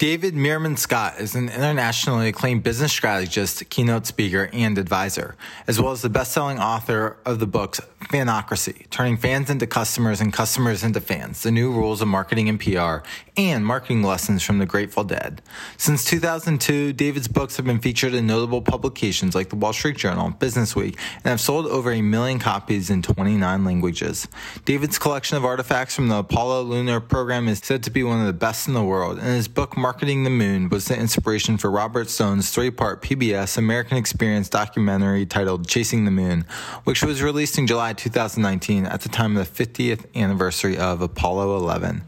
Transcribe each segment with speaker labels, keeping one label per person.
Speaker 1: David Meerman Scott is an internationally acclaimed business strategist, keynote speaker, and advisor, as well as the best selling author of the books Fanocracy Turning Fans into Customers and Customers into Fans, The New Rules of Marketing and PR, and Marketing Lessons from the Grateful Dead. Since 2002, David's books have been featured in notable publications like the Wall Street Journal, Business Week, and have sold over a million copies in 29 languages. David's collection of artifacts from the Apollo lunar program is said to be one of the best in the world, and his book, Marketing the Moon was the inspiration for Robert Stone's three part PBS American Experience documentary titled Chasing the Moon, which was released in July 2019 at the time of the 50th anniversary of Apollo 11.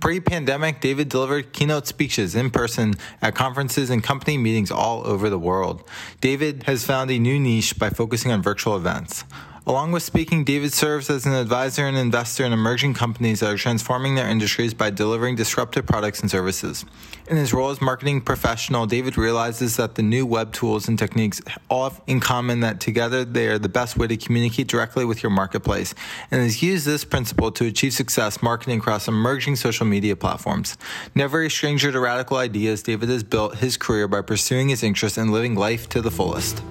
Speaker 1: Pre pandemic, David delivered keynote speeches in person at conferences and company meetings all over the world. David has found a new niche by focusing on virtual events. Along with speaking, David serves as an advisor and investor in emerging companies that are transforming their industries by delivering disruptive products and services. In his role as marketing professional, David realizes that the new web tools and techniques all have in common that together they are the best way to communicate directly with your marketplace and has used this principle to achieve success marketing across emerging social media platforms. Never a stranger to radical ideas, David has built his career by pursuing his interests and living life to the fullest.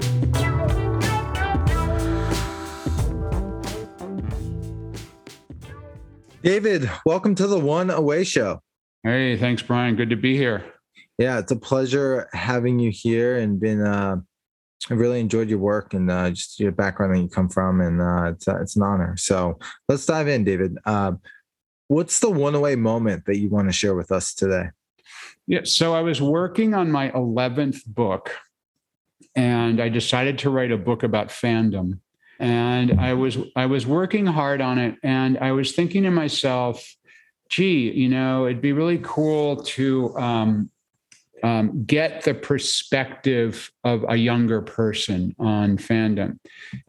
Speaker 1: David, welcome to the One Away Show.
Speaker 2: Hey, thanks, Brian. Good to be here.
Speaker 1: Yeah, it's a pleasure having you here, and been uh, I really enjoyed your work and uh, just your background that you come from, and uh, it's uh, it's an honor. So let's dive in, David. Uh, what's the one away moment that you want to share with us today?
Speaker 2: Yeah, so I was working on my eleventh book, and I decided to write a book about fandom and i was i was working hard on it. And i was thinking to myself gee you know it'd be really cool to um, um, get the perspective of a younger person on fandom.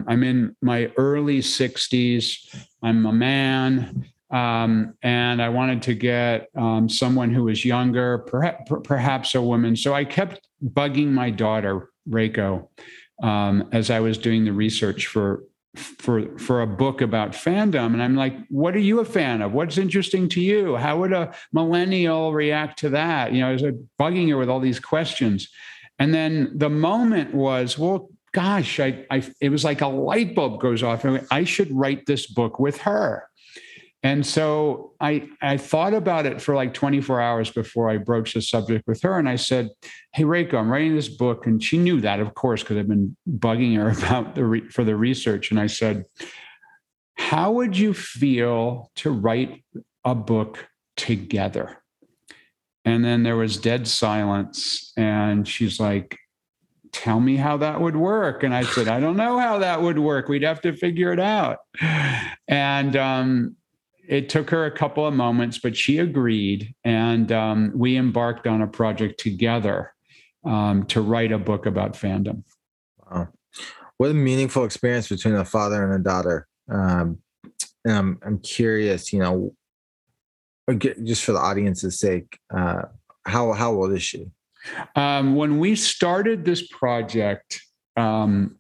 Speaker 2: I'm in my early 60s i'm a man. Um, and i wanted to get um, someone who was younger perhaps, perhaps a woman. So i kept bugging my daughter reiko um, as I was doing the research for for for a book about fandom. And i'm like what are you a fan of? What's interesting to you? How would a millennial react to that? You know i was bugging her with all these questions. And then the moment was well gosh i, I it was like a light bulb goes off. And i should write this book with her and so I, I thought about it for like 24 hours before I broached the subject with her. And I said, Hey, Reiko, I'm writing this book. And she knew that, of course, because I've been bugging her about the re- for the research. And I said, How would you feel to write a book together? And then there was dead silence. And she's like, Tell me how that would work. And I said, I don't know how that would work. We'd have to figure it out. And um, it took her a couple of moments, but she agreed, and um, we embarked on a project together um, to write a book about fandom.
Speaker 1: Wow, what a meaningful experience between a father and a daughter. Um, and I'm I'm curious, you know, just for the audience's sake, uh, how how old is she?
Speaker 2: Um, when we started this project, um,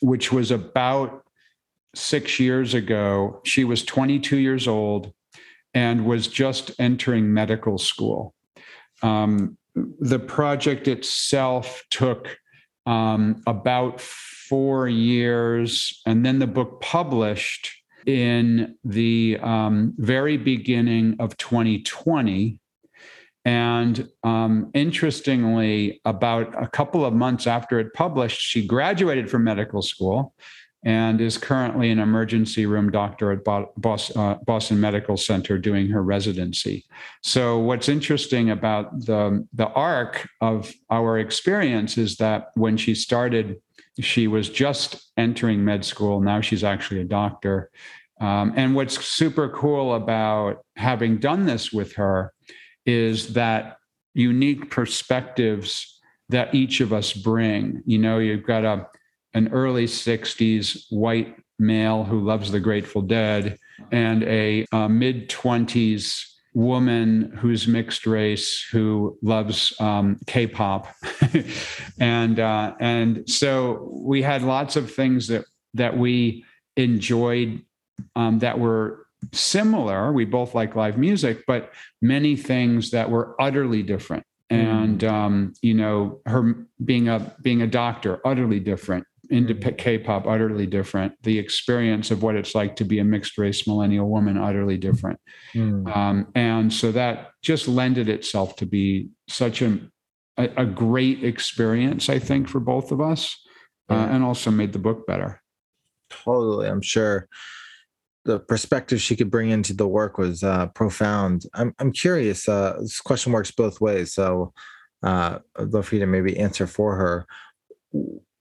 Speaker 2: which was about six years ago, she was 22 years old and was just entering medical school. Um, the project itself took um, about four years, and then the book published in the um, very beginning of 2020. And um, interestingly, about a couple of months after it published, she graduated from medical school and is currently an emergency room doctor at uh, Boston Medical Center doing her residency. So, what's interesting about the, the arc of our experience is that when she started, she was just entering med school. Now she's actually a doctor. Um, and what's super cool about having done this with her is that unique perspectives that each of us bring. You know, you've got a an early 60s white male who loves the Grateful Dead and a, a mid 20s woman who's mixed race who loves um, K-pop, and uh, and so we had lots of things that that we enjoyed um, that were similar. We both like live music, but many things that were utterly different. Mm. And um, you know, her being a being a doctor, utterly different into mm-hmm. K-pop utterly different. The experience of what it's like to be a mixed race millennial woman utterly different, mm. um, and so that just lended itself to be such a, a, a great experience, I think, for both of us, uh, and also made the book better.
Speaker 1: Totally, I'm sure. The perspective she could bring into the work was uh, profound. I'm I'm curious. Uh, this question works both ways, so uh, I'd love for you to maybe answer for her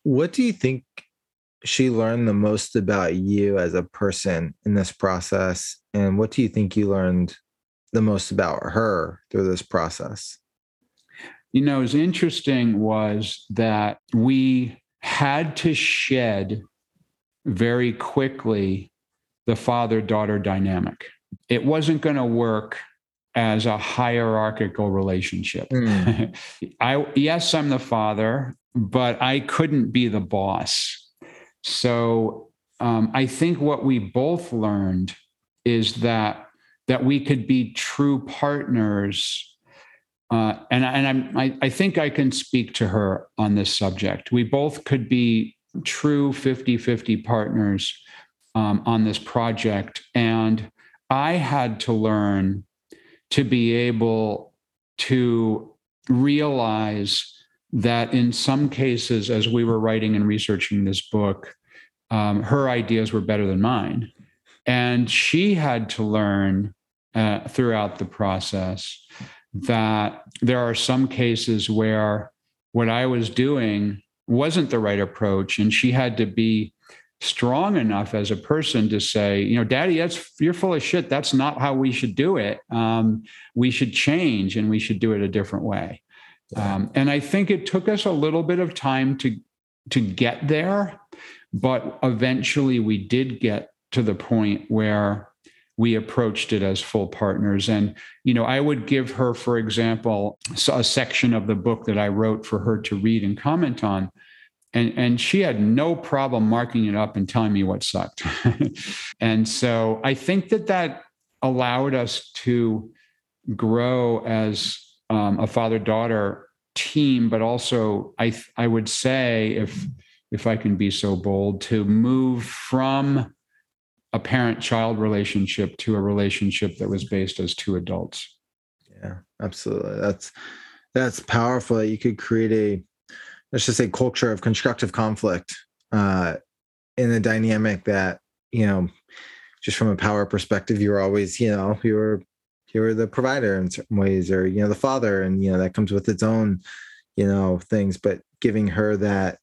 Speaker 1: what do you think she learned the most about you as a person in this process? And what do you think you learned the most about her through this process?
Speaker 2: You know, was interesting was that we had to shed very quickly the father daughter dynamic. It wasn't going to work as a hierarchical relationship. Mm. I yes, I'm the father but I couldn't be the boss. So um, I think what we both learned is that that we could be true partners. Uh, and and I'm, I, I think I can speak to her on this subject. We both could be true 50 50 partners um, on this project. And I had to learn to be able to realize that in some cases, as we were writing and researching this book, um, her ideas were better than mine. And she had to learn uh, throughout the process that there are some cases where what I was doing wasn't the right approach. And she had to be strong enough as a person to say, you know, daddy, that's you're full of shit. That's not how we should do it. Um, we should change and we should do it a different way. Um, and I think it took us a little bit of time to to get there, but eventually we did get to the point where we approached it as full partners. And you know, I would give her, for example, a section of the book that I wrote for her to read and comment on. And, and she had no problem marking it up and telling me what sucked. and so I think that that allowed us to grow as um, a father daughter team, but also I I would say if if I can be so bold to move from a parent child relationship to a relationship that was based as two adults.
Speaker 1: Yeah, absolutely. That's that's powerful. That you could create a let's just say culture of constructive conflict uh, in a dynamic that you know just from a power perspective you're always you know you were you were the provider in certain ways or you know the father and you know that comes with its own you know things but giving her that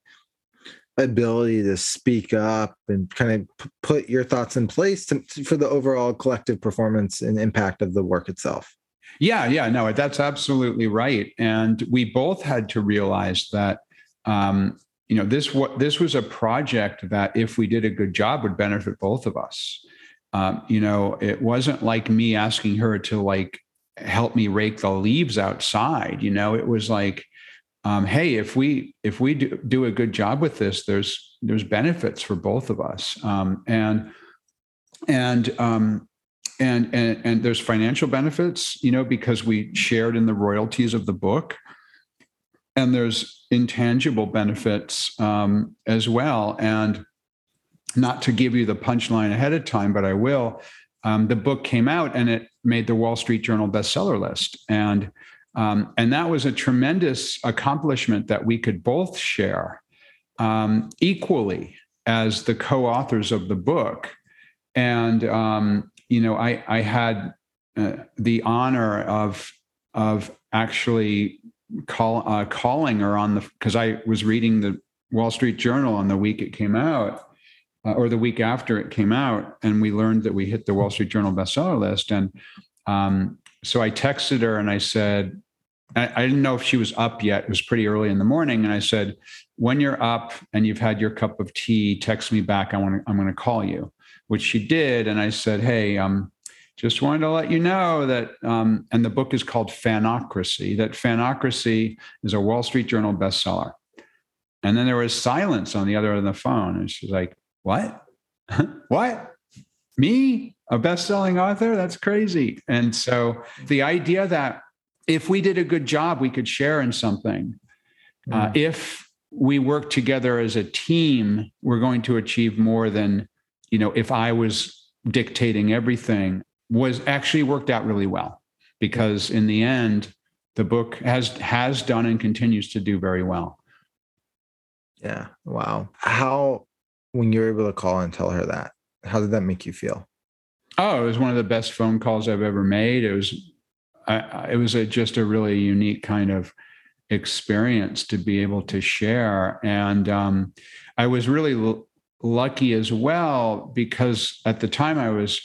Speaker 1: ability to speak up and kind of put your thoughts in place to, for the overall collective performance and impact of the work itself.
Speaker 2: Yeah yeah no that's absolutely right and we both had to realize that um, you know this what this was a project that if we did a good job would benefit both of us um, you know, it wasn't like me asking her to like help me rake the leaves outside. You know, it was like, um, hey, if we if we do, do a good job with this, there's there's benefits for both of us, um, and and um, and and and there's financial benefits, you know, because we shared in the royalties of the book, and there's intangible benefits um, as well, and not to give you the punchline ahead of time, but I will. Um, the book came out and it made the Wall Street Journal bestseller list, and um, and that was a tremendous accomplishment that we could both share um, equally as the co-authors of the book. And um, you know, I I had uh, the honor of of actually call uh, calling her on the because I was reading the Wall Street Journal on the week it came out uh, or the week after it came out, and we learned that we hit the Wall Street Journal bestseller list. And um, so I texted her and I said, I, I didn't know if she was up yet. It was pretty early in the morning. And I said, when you're up and you've had your cup of tea, text me back. I want to, I'm going to call you, which she did. And I said, Hey, um, just wanted to let you know that, um, and the book is called Fanocracy, that Fanocracy is a Wall Street Journal bestseller. And then there was silence on the other end of the phone. And she's like, What? what? Me? A best selling author? That's crazy. And so the idea that if we did a good job, we could share in something. Mm. Uh, if we work together as a team, we're going to achieve more than, you know, if I was dictating everything, was actually worked out really well because in the end, the book has has done and continues to do very well.
Speaker 1: Yeah. Wow. How when you were able to call and tell her that, how did that make you feel?
Speaker 2: Oh, it was one of the best phone calls I've ever made. It was I, it was a, just a really unique kind of experience to be able to share. And um, I was really l- lucky as well because at the time I was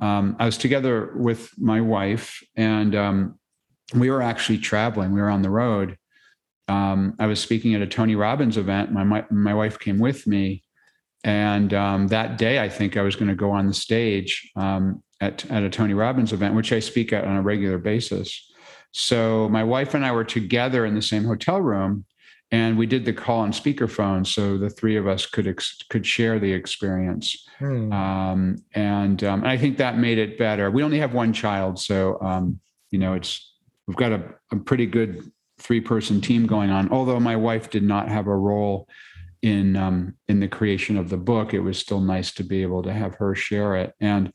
Speaker 2: um, I was together with my wife, and um, we were actually traveling. We were on the road. Um, I was speaking at a Tony Robbins event. My my, my wife came with me, and um, that day I think I was going to go on the stage um, at, at a Tony Robbins event, which I speak at on a regular basis. So my wife and I were together in the same hotel room, and we did the call on speakerphone, so the three of us could ex- could share the experience. Hmm. Um, and, um, and I think that made it better. We only have one child, so um, you know it's we've got a, a pretty good three person team going on. Although my wife did not have a role in um, in the creation of the book, it was still nice to be able to have her share it. And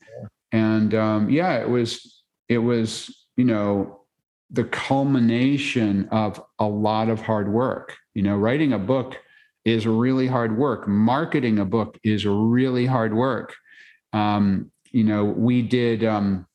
Speaker 2: and um, yeah, it was it was you know the culmination of a lot of hard work. You know, writing a book is really hard work. Marketing a book is really hard work. Um, you know, we did. Um,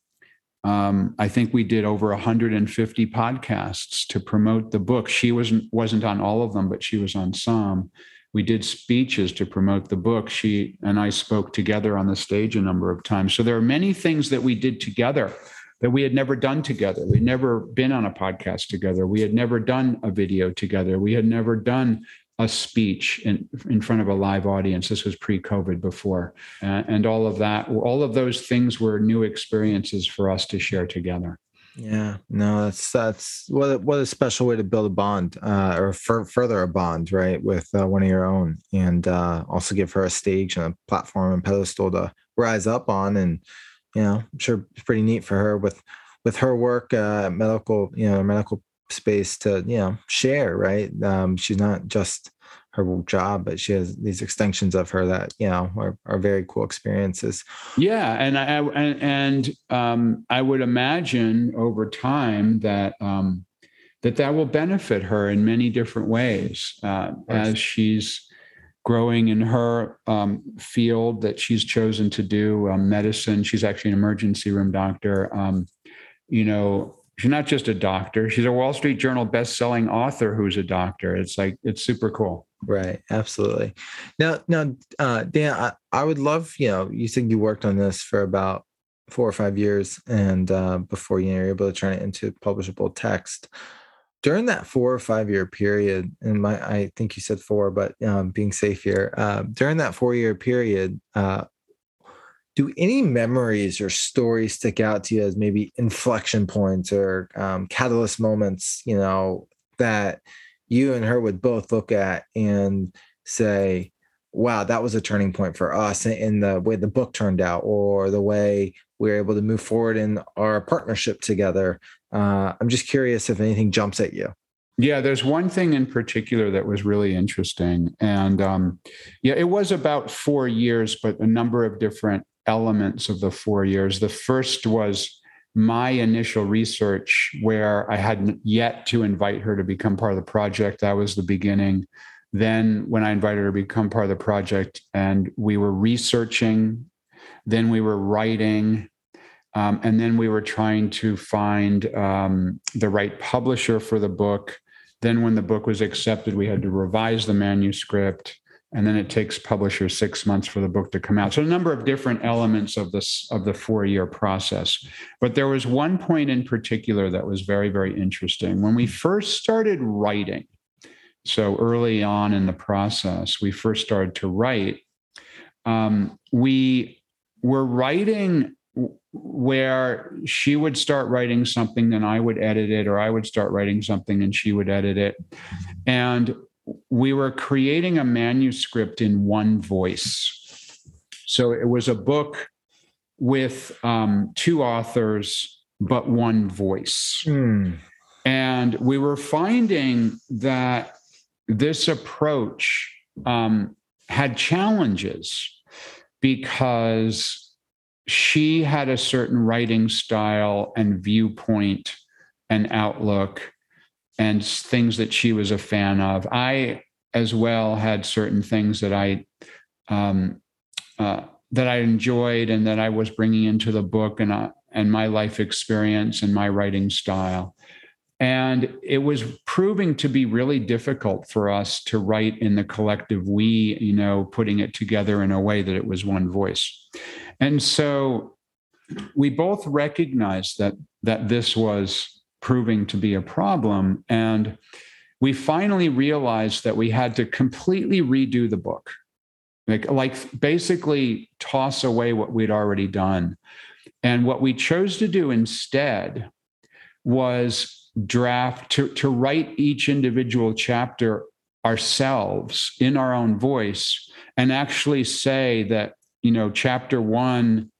Speaker 2: um, I think we did over 150 podcasts to promote the book. She wasn't wasn't on all of them, but she was on some we did speeches to promote the book. She and I spoke together on the stage a number of times. So there are many things that we did together that we had never done together. We'd never been on a podcast together. We had never done a video together. We had never done a speech in, in front of a live audience. This was pre COVID before. Uh, and all of that, all of those things were new experiences for us to share together.
Speaker 1: Yeah, no, that's that's what a, what a special way to build a bond, uh, or further a bond, right, with uh, one of your own, and uh, also give her a stage and a platform and pedestal to rise up on, and you know, I'm sure it's pretty neat for her with with her work, uh, medical, you know, medical space to you know share, right? Um, she's not just her job, but she has these extensions of her that you know are, are very cool experiences.
Speaker 2: Yeah, and I and, and um, I would imagine over time that um, that that will benefit her in many different ways uh, as she's growing in her um, field that she's chosen to do um, medicine. She's actually an emergency room doctor. Um, you know, she's not just a doctor; she's a Wall Street Journal best-selling author who's a doctor. It's like it's super cool.
Speaker 1: Right. Absolutely. Now, now, uh, Dan, I, I would love, you know, you said you worked on this for about four or five years and uh, before you you're able to turn it into publishable text. During that four or five year period, and my, I think you said four, but um, being safe here, uh, during that four year period, uh, do any memories or stories stick out to you as maybe inflection points or um, catalyst moments, you know, that you and her would both look at and say, wow, that was a turning point for us in the way the book turned out or the way we were able to move forward in our partnership together. Uh, I'm just curious if anything jumps at you.
Speaker 2: Yeah, there's one thing in particular that was really interesting. And um, yeah, it was about four years, but a number of different elements of the four years. The first was my initial research where I hadn't yet to invite her to become part of the project. That was the beginning. Then, when I invited her to become part of the project, and we were researching, then we were writing, um, and then we were trying to find um, the right publisher for the book. Then, when the book was accepted, we had to revise the manuscript. And then it takes publishers six months for the book to come out. So a number of different elements of this of the four year process. But there was one point in particular that was very very interesting when we first started writing. So early on in the process, we first started to write. Um, we were writing where she would start writing something, then I would edit it, or I would start writing something and she would edit it. And we were creating a manuscript in one voice. So it was a book with um, two authors, but one voice. Mm. And we were finding that this approach um, had challenges because she had a certain writing style and viewpoint and outlook and things that she was a fan of. I, as well, had certain things that I um, uh, that I enjoyed and that I was bringing into the book and uh, and my life experience and my writing style. And it was proving to be really difficult for us to write in the collective we, you know, putting it together in a way that it was one voice. And so we both recognized that that this was proving to be a problem. And we finally realized that we had to completely redo the book. Like, like basically toss away what we'd already done. And what we chose to do instead was draft to, to write each individual chapter ourselves in our own voice and actually say that you know chapter one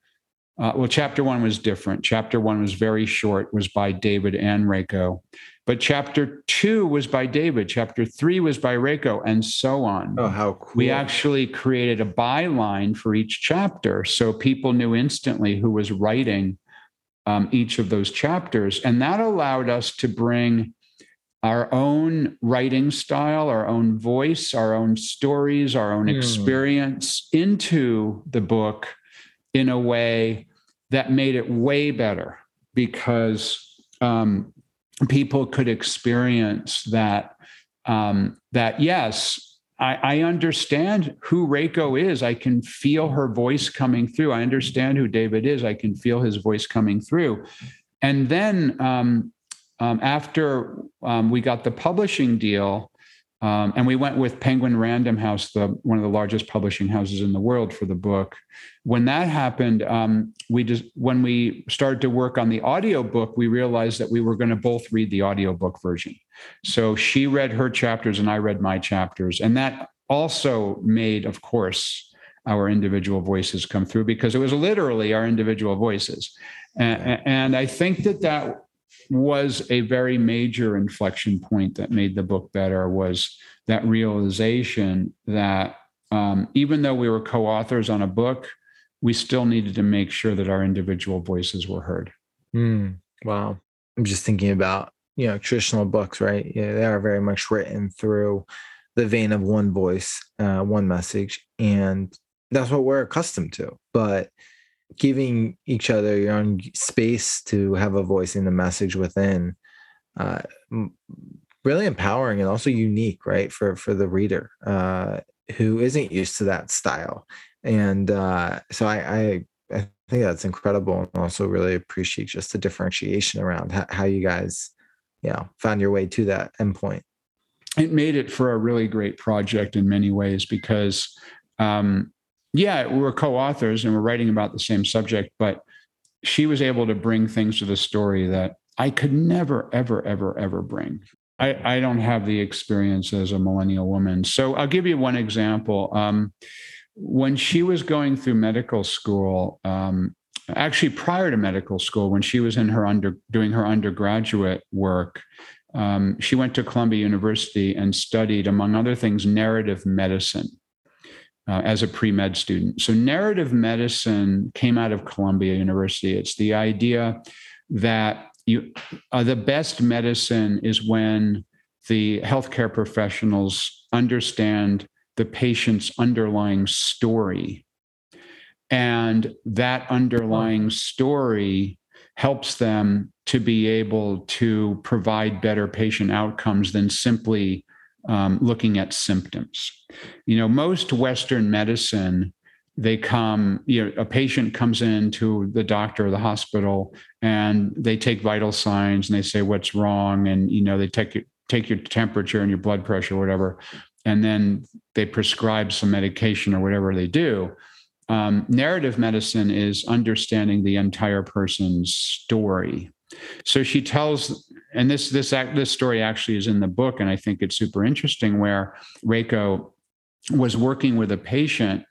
Speaker 2: uh, well chapter one was different. Chapter one was very short was by david and reiko but chapter two was by david. Chapter three was by reiko and so on.
Speaker 1: Oh how cool.
Speaker 2: we actually created a byline for each chapter so people knew instantly who was writing um, each of those chapters. And that allowed us to bring our own writing style, our own voice, our own stories, our own mm. experience into the book in a way that made it way better because um, people could experience that um, that yes I, I understand who Reiko is. I can feel her voice coming through. I understand who David is. I can feel his voice coming through. And then um, um, after um, we got the publishing deal, um, and we went with Penguin Random House, the one of the largest publishing houses in the world for the book. When that happened, um, we just when we started to work on the audio book, we realized that we were going to both read the audiobook version. So she read her chapters and I read my chapters, and that also made, of course, our individual voices come through because it was literally our individual voices. And, and I think that that was a very major inflection point that made the book better was that realization that um, even though we were co-authors on a book we still needed to make sure that our individual voices were heard.
Speaker 1: Mm, wow. I'm just thinking about you know traditional books right? Yeah, they are very much written through the vein of one voice uh, one message and that's what we're accustomed to. But giving each other your own space to have a voice in the message within uh, really empowering and also unique right for for the reader uh, who isn't used to that style. And uh, so I, I, I think that's incredible and also really appreciate just the differentiation around how, how you guys you know found your way to that endpoint.
Speaker 2: It made it for a really great project in many ways because um, yeah, we were co-authors and we're writing about the same subject, but she was able to bring things to the story that I could never, ever, ever, ever bring. I, I don't have the experience as a millennial woman. So I'll give you one example. Um, when she was going through medical school, um, actually prior to medical school, when she was in her under doing her undergraduate work, um, she went to Columbia University and studied, among other things, narrative medicine uh, as a pre med student. So, narrative medicine came out of Columbia University. It's the idea that you, uh, the best medicine is when the healthcare professionals understand the patient's underlying story. And that underlying story helps them to be able to provide better patient outcomes than simply um, looking at symptoms. You know, most Western medicine, they come, you know, a patient comes in to the doctor or the hospital and they take vital signs and they say what's wrong. And, you know, they take, take your temperature and your blood pressure, whatever. And then they prescribe some medication or whatever they do. Um, narrative medicine is understanding the entire person's story. So she tells and this this this story actually is in the book, and I think it's super interesting. Where Reiko was working with a patient,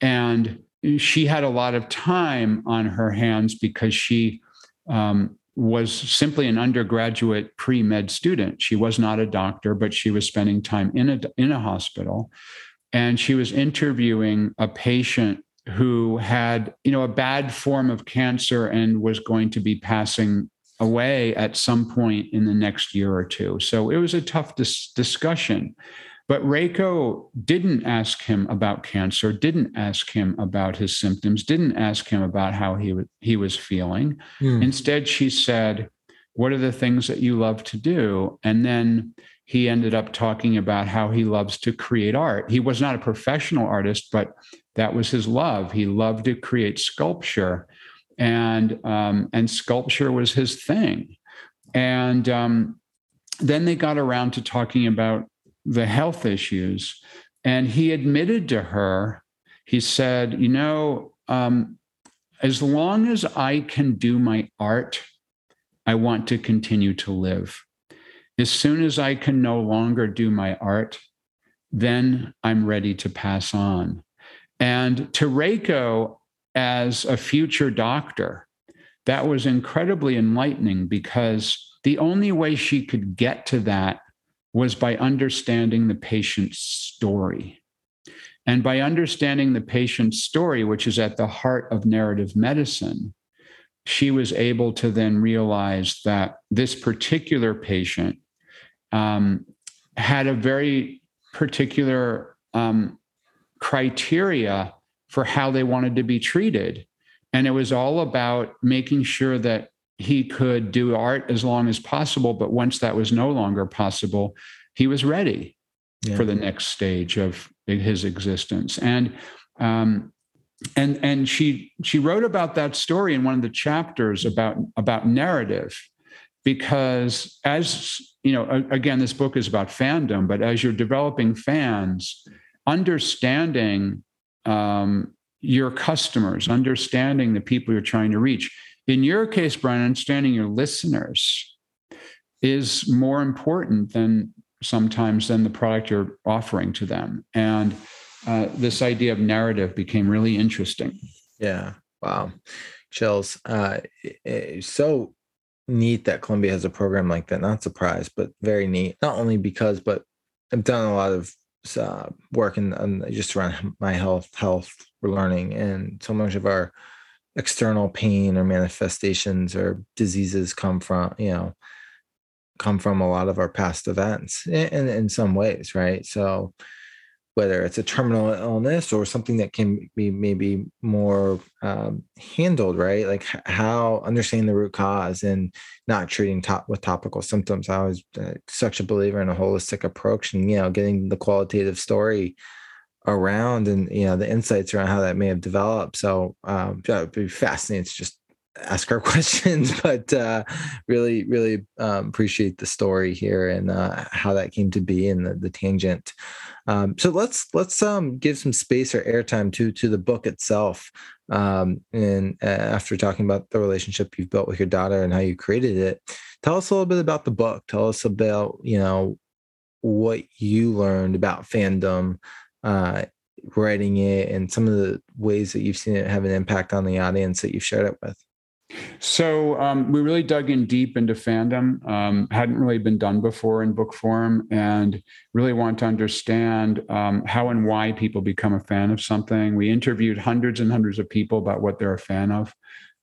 Speaker 2: and she had a lot of time on her hands because she um, was simply an undergraduate pre med student. She was not a doctor, but she was spending time in a in a hospital, and she was interviewing a patient who had you know a bad form of cancer and was going to be passing away at some point in the next year or two. So it was a tough dis- discussion. But Reiko didn't ask him about cancer, didn't ask him about his symptoms, didn't ask him about how he, w- he was feeling. Mm. Instead, she said, What are the things that you love to do? And then he ended up talking about how he loves to create art. He was not a professional artist, but that was his love. He loved to create sculpture and um, and sculpture was his thing. And um, then they got around to talking about the health issues, and he admitted to her. He said, "You know, um, as long as I can do my art, I want to continue to live. As soon as I can no longer do my art, then I'm ready to pass on." And to Reiko, as a future doctor, that was incredibly enlightening because the only way she could get to that was by understanding the patient's story. And by understanding the patient's story, which is at the heart of narrative medicine, she was able to then realize that this particular patient um, had a very particular um, criteria for how they wanted to be treated. And it was all about making sure that he could do art as long as possible. But once that was no longer possible, he was ready yeah. for the next stage of his existence. And um, and and she she wrote about that story in one of the chapters about about narrative because as you know again this book is about fandom but as you're developing fans understanding um, your customers, understanding the people you're trying to reach. In your case, Brian, understanding your listeners is more important than sometimes than the product you're offering to them. And uh, this idea of narrative became really interesting.
Speaker 1: Yeah. Wow. Chills. Uh, so neat that Columbia has a program like that. Not surprised, but very neat. Not only because, but I've done a lot of uh, working on just around my health, health learning, and so much of our external pain or manifestations or diseases come from you know come from a lot of our past events in, in some ways right? So whether it's a terminal illness or something that can be maybe more um, handled, right? Like how understanding the root cause and not treating top with topical symptoms. I was uh, such a believer in a holistic approach and, you know, getting the qualitative story around and, you know, the insights around how that may have developed. So um, it would be fascinating to just ask our questions, but uh, really, really um, appreciate the story here and uh, how that came to be and the, the tangent. Um, so let's let's um, give some space or airtime to to the book itself. Um, and uh, after talking about the relationship you've built with your daughter and how you created it, tell us a little bit about the book. Tell us about you know what you learned about fandom. Uh, writing it and some of the ways that you've seen it have an impact on the audience that you've shared it with
Speaker 2: so um, we really dug in deep into fandom. Um, hadn't really been done before in book form, and really want to understand um, how and why people become a fan of something. We interviewed hundreds and hundreds of people about what they're a fan of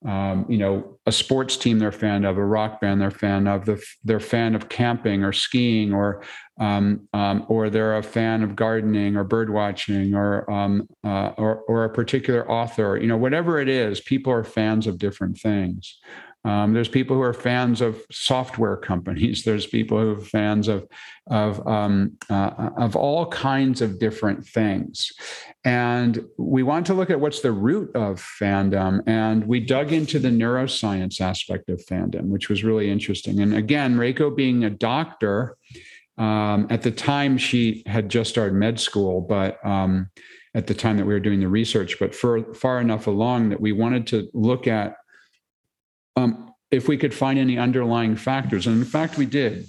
Speaker 2: um, you know, a sports team they're fan of, a rock band they're fan of, the, they're fan of camping or skiing, or um, um, or they're a fan of gardening or bird watching, or, um, uh, or or a particular author. You know, whatever it is, people are fans of different things. Um, there's people who are fans of software companies. There's people who are fans of of um, uh, of all kinds of different things, and we want to look at what's the root of fandom. And we dug into the neuroscience aspect of fandom, which was really interesting. And again, Reiko being a doctor, um, at the time she had just started med school, but um, at the time that we were doing the research, but for far enough along that we wanted to look at um, if we could find any underlying factors. And in fact, we did.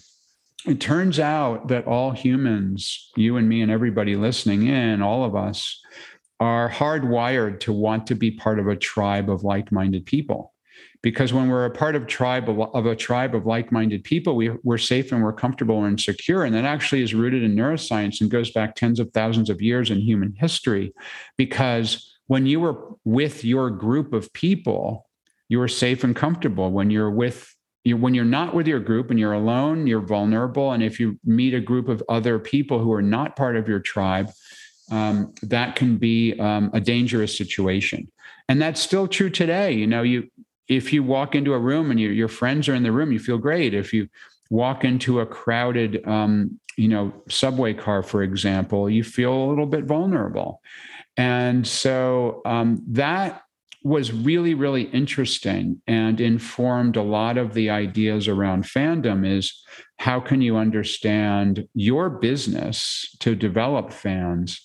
Speaker 2: It turns out that all humans, you and me and everybody listening in, all of us, are hardwired to want to be part of a tribe of like-minded people because when we're a part of tribe of, a tribe of like-minded people we, we're safe and we're comfortable and secure and that actually is rooted in neuroscience and goes back tens of thousands of years in human history because when you were with your group of people you are safe and comfortable when you're with you when you're not with your group and you're alone you're vulnerable. And if you meet a group of other people who are not part of your tribe um, that can be um, a dangerous situation. And that's still true today. You know you if you walk into a room and you, your friends are in the room you feel great. If you walk into a crowded um, you know subway car for example you feel a little bit vulnerable. And so um, that was really, really interesting and informed a lot of the ideas around fandom is how can you understand your business to develop fans?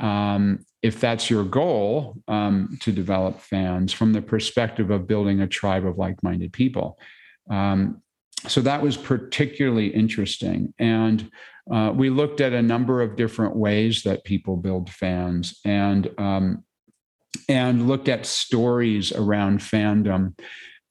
Speaker 2: Um, if that's your goal um, to develop fans from the perspective of building a tribe of like-minded people. Um, so that was particularly interesting. And uh, we looked at a number of different ways that people build fans. And um, and looked at stories around fandom.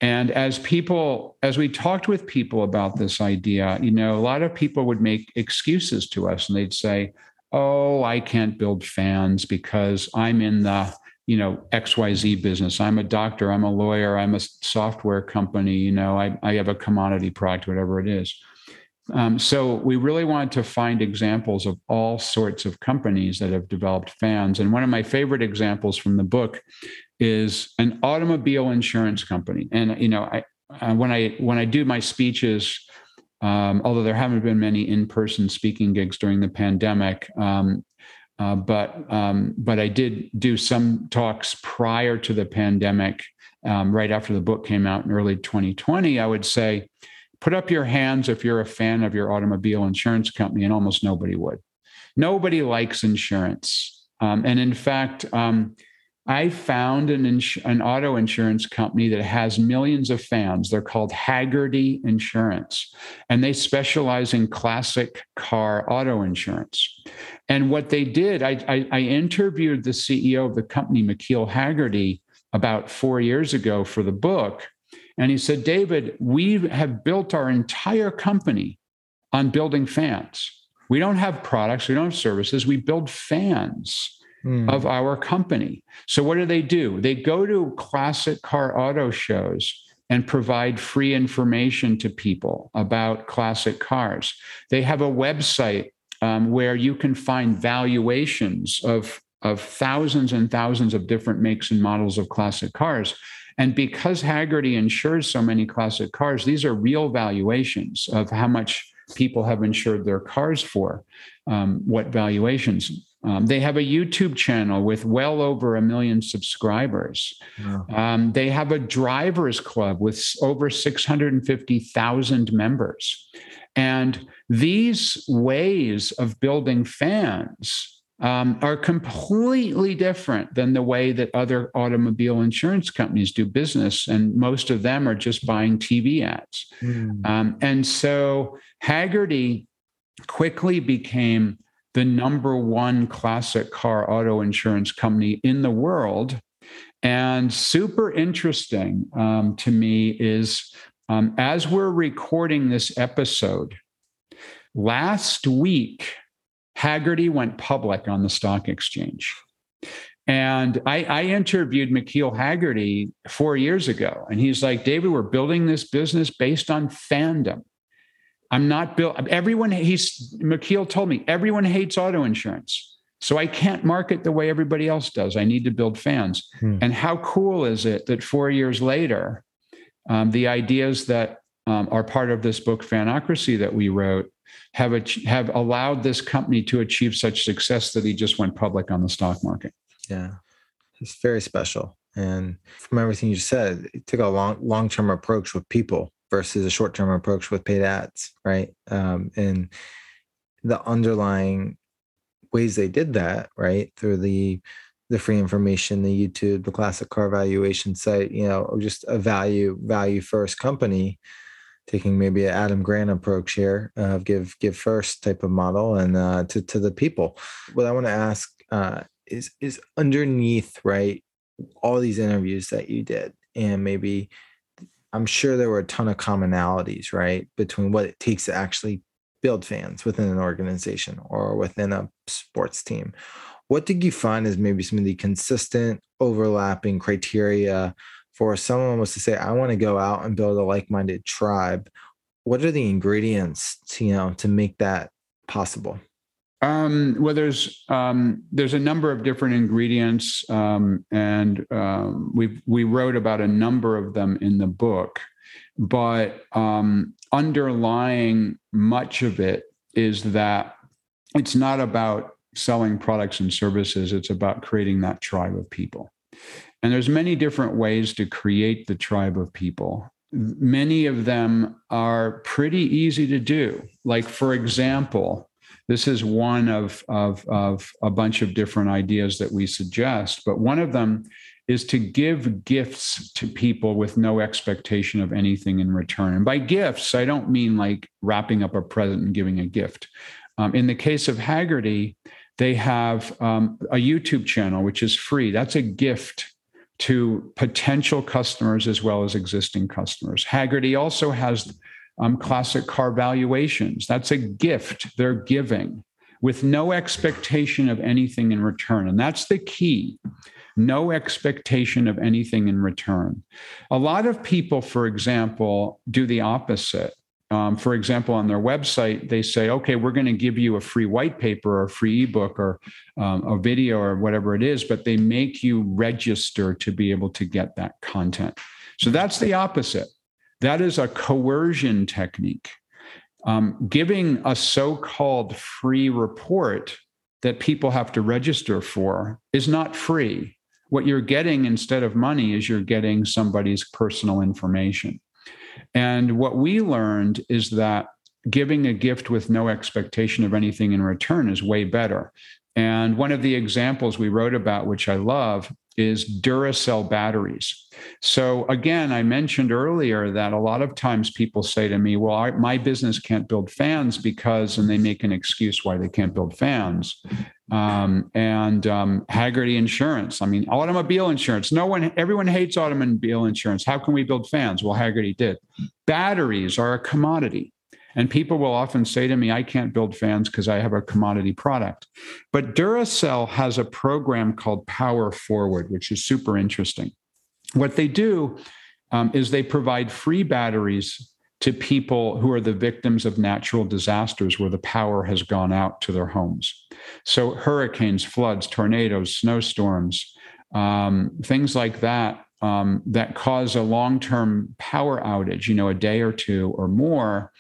Speaker 2: And as people, as we talked with people about this idea, you know, a lot of people would make excuses to us and they'd say, Oh, I can't build fans because I'm in the, you know, XYZ business. I'm a doctor, I'm a lawyer, I'm a software company, you know, I, I have a commodity product, whatever it is. Um, so we really wanted to find examples of all sorts of companies that have developed fans. And one of my favorite examples from the book is an automobile insurance company. And you know, I, I when I when I do my speeches, um, although there haven't been many in-person speaking gigs during the pandemic, um, uh, but um, but I did do some talks prior to the pandemic, um, right after the book came out in early 2020. I would say Put up your hands if you're a fan of your automobile insurance company, and almost nobody would. Nobody likes insurance. Um, and in fact, um, I found an, ins- an auto insurance company that has millions of fans. They're called Hagerty Insurance, and they specialize in classic car auto insurance. And what they did, I, I, I interviewed the CEO of the company, McKeel Hagerty, about four years ago for the book. And he said, David, we have built our entire company on building fans. We don't have products, we don't have services, we build fans mm. of our company. So, what do they do? They go to classic car auto shows and provide free information to people about classic cars. They have a website um, where you can find valuations of, of thousands and thousands of different makes and models of classic cars. And because Hagerty insures so many classic cars, these are real valuations of how much people have insured their cars for, um, what valuations. Um, they have a YouTube channel with well over a million subscribers. Um, they have a drivers club with over 650,000 members. And these ways of building fans um, are completely different than the way that other automobile insurance companies do business. And most of them are just buying TV ads. Mm. Um, and so Hagerty quickly became the number one classic car auto insurance company in the world. And super interesting um, to me is um, as we're recording this episode, last week, Hagerty went public on the stock exchange. And I, I, interviewed McKeel Hagerty four years ago, and he's like, David, we're building this business based on fandom. I'm not built. Everyone, he's McKeel told me everyone hates auto insurance. So I can't market the way everybody else does. I need to build fans. Hmm. And how cool is it that four years later, um, the ideas that um, are part of this book, Fanocracy, that we wrote, have have allowed this company to achieve such success that he just went public on the stock market.
Speaker 1: Yeah, it's very special. And from everything you said, it took a long long term approach with people versus a short term approach with paid ads, right? Um, and the underlying ways they did that, right, through the the free information, the YouTube, the classic car valuation site, you know, just a value value first company taking maybe an Adam Grant approach here of give give first type of model and uh, to to the people. What I want to ask uh, is is underneath right all these interviews that you did, and maybe I'm sure there were a ton of commonalities right between what it takes to actually build fans within an organization or within a sports team. What did you find as maybe some of the consistent overlapping criteria for someone was to say, I want to go out and build a like-minded tribe, what are the ingredients to, you know, to make that possible?
Speaker 2: Um, well, there's um, there's a number of different ingredients, um, and um, we we wrote about a number of them in the book. But um, underlying much of it is that it's not about selling products and services; it's about creating that tribe of people. And there's many different ways to create the tribe of people. Many of them are pretty easy to do. Like, for example, this is one of, of, of a bunch of different ideas that we suggest, but one of them is to give gifts to people with no expectation of anything in return. And by gifts, I don't mean like wrapping up a present and giving a gift. Um, in the case of Hagerty, they have um, a YouTube channel, which is free. That's a gift to potential customers as well as existing customers. Hagerty also has um, classic car valuations. That's a gift they're giving with no expectation of anything in return. And that's the key no expectation of anything in return. A lot of people, for example, do the opposite. Um, for example, on their website, they say, okay, we're going to give you a free white paper or a free ebook or um, a video or whatever it is, but they make you register to be able to get that content. So that's the opposite. That is a coercion technique. Um, giving a so called free report that people have to register for is not free. What you're getting instead of money is you're getting somebody's personal information. And what we learned is that giving a gift with no expectation of anything in return is way better. And one of the examples we wrote about, which I love, is Duracell batteries. So, again, I mentioned earlier that a lot of times people say to me, Well, I, my business can't build fans because, and they make an excuse why they can't build fans. Um, and um, Hagerty Insurance, I mean, automobile insurance. No one, everyone hates automobile insurance. How can we build fans? Well, Hagerty did. Batteries are a commodity. And people will often say to me, I can't build fans because I have a commodity product. But Duracell has a program called Power Forward, which is super interesting. What they do um, is they provide free batteries to people who are the victims of natural disasters where the power has gone out to their homes. So, hurricanes, floods, tornadoes, snowstorms, um, things like that, um, that cause a long term power outage, you know, a day or two or more.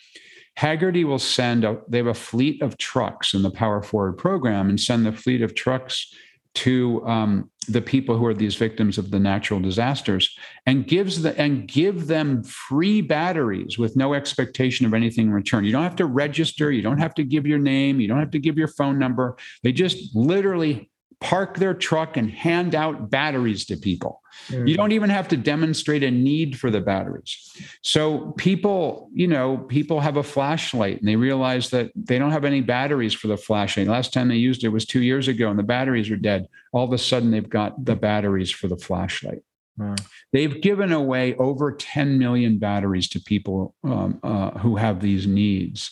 Speaker 2: Hagerty will send a, they have a fleet of trucks in the Power Forward program and send the fleet of trucks to um, the people who are these victims of the natural disasters and gives the and give them free batteries with no expectation of anything in return. You don't have to register, you don't have to give your name, you don't have to give your phone number. They just literally park their truck and hand out batteries to people. Mm. You don't even have to demonstrate a need for the batteries. So people, you know, people have a flashlight and they realize that they don't have any batteries for the flashlight. Last time they used it was 2 years ago and the batteries are dead. All of a sudden they've got the batteries for the flashlight. Mm. They've given away over 10 million batteries to people um, uh, who have these needs.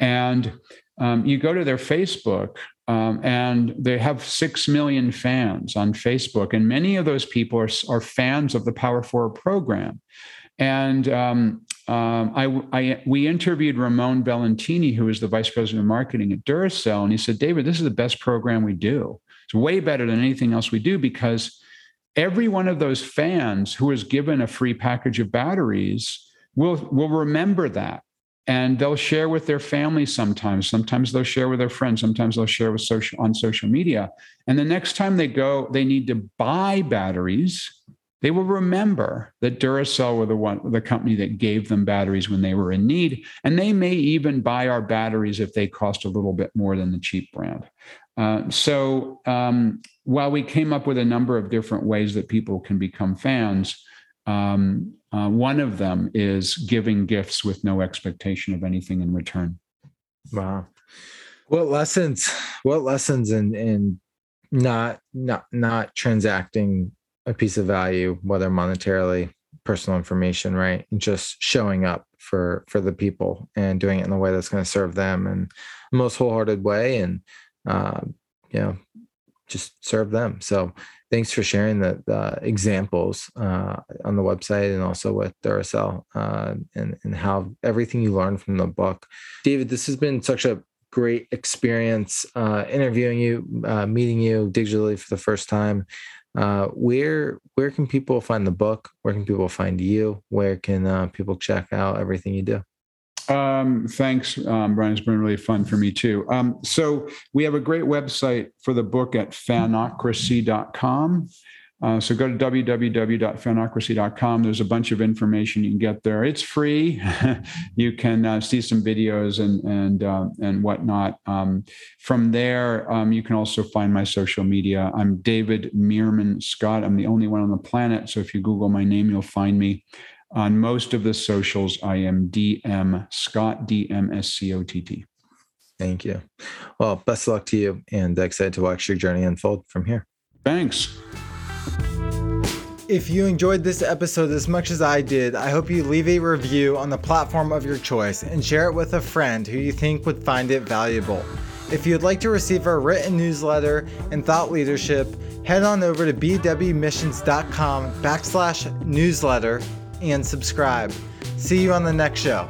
Speaker 2: And um, you go to their Facebook, um, and they have 6 million fans on Facebook. And many of those people are, are fans of the Power Forward program. And um, um, I, I, we interviewed Ramon Bellantini, who is the vice president of marketing at Duracell. And he said, David, this is the best program we do. It's way better than anything else we do because every one of those fans who is given a free package of batteries will will remember that and they'll share with their family sometimes. Sometimes they'll share with their friends. Sometimes they'll share with social on social media. And the next time they go they need to buy batteries they will remember that Duracell were the one the company that gave them batteries when they were in need. And they may even buy our batteries if they cost a little bit more than the cheap brand. Uh, so um, while we came up with a number of different ways that people can become fans um, uh, one of them is giving gifts with no expectation of anything in return.
Speaker 1: Wow. What lessons, what lessons in, in not, not, not transacting a piece of value, whether monetarily, personal information, right? And just showing up for, for the people and doing it in a way that's going to serve them in the most wholehearted way. And, uh, you know, just serve them. So thanks for sharing the, the examples uh, on the website and also with Duracell uh, and, and how everything you learned from the book. David, this has been such a great experience uh, interviewing you, uh, meeting you digitally for the first time. Uh, where where can people find the book? Where can people find you? Where can uh, people check out everything you do?
Speaker 2: Um, thanks, um, Brian. It's been really fun for me too. Um, so we have a great website for the book at fanocracy.com. Uh, so go to www.fanocracy.com. There's a bunch of information you can get there. It's free. you can uh, see some videos and and uh, and whatnot. Um, from there, um, you can also find my social media. I'm David Meerman Scott. I'm the only one on the planet. So if you Google my name, you'll find me. On most of the socials, I am DM Scott, D M S C O T T.
Speaker 1: Thank you. Well, best of luck to you and excited to watch your journey unfold from here.
Speaker 2: Thanks.
Speaker 1: If you enjoyed this episode as much as I did, I hope you leave a review on the platform of your choice and share it with a friend who you think would find it valuable. If you'd like to receive our written newsletter and thought leadership, head on over to bwmissions.com backslash newsletter and subscribe. See you on the next show.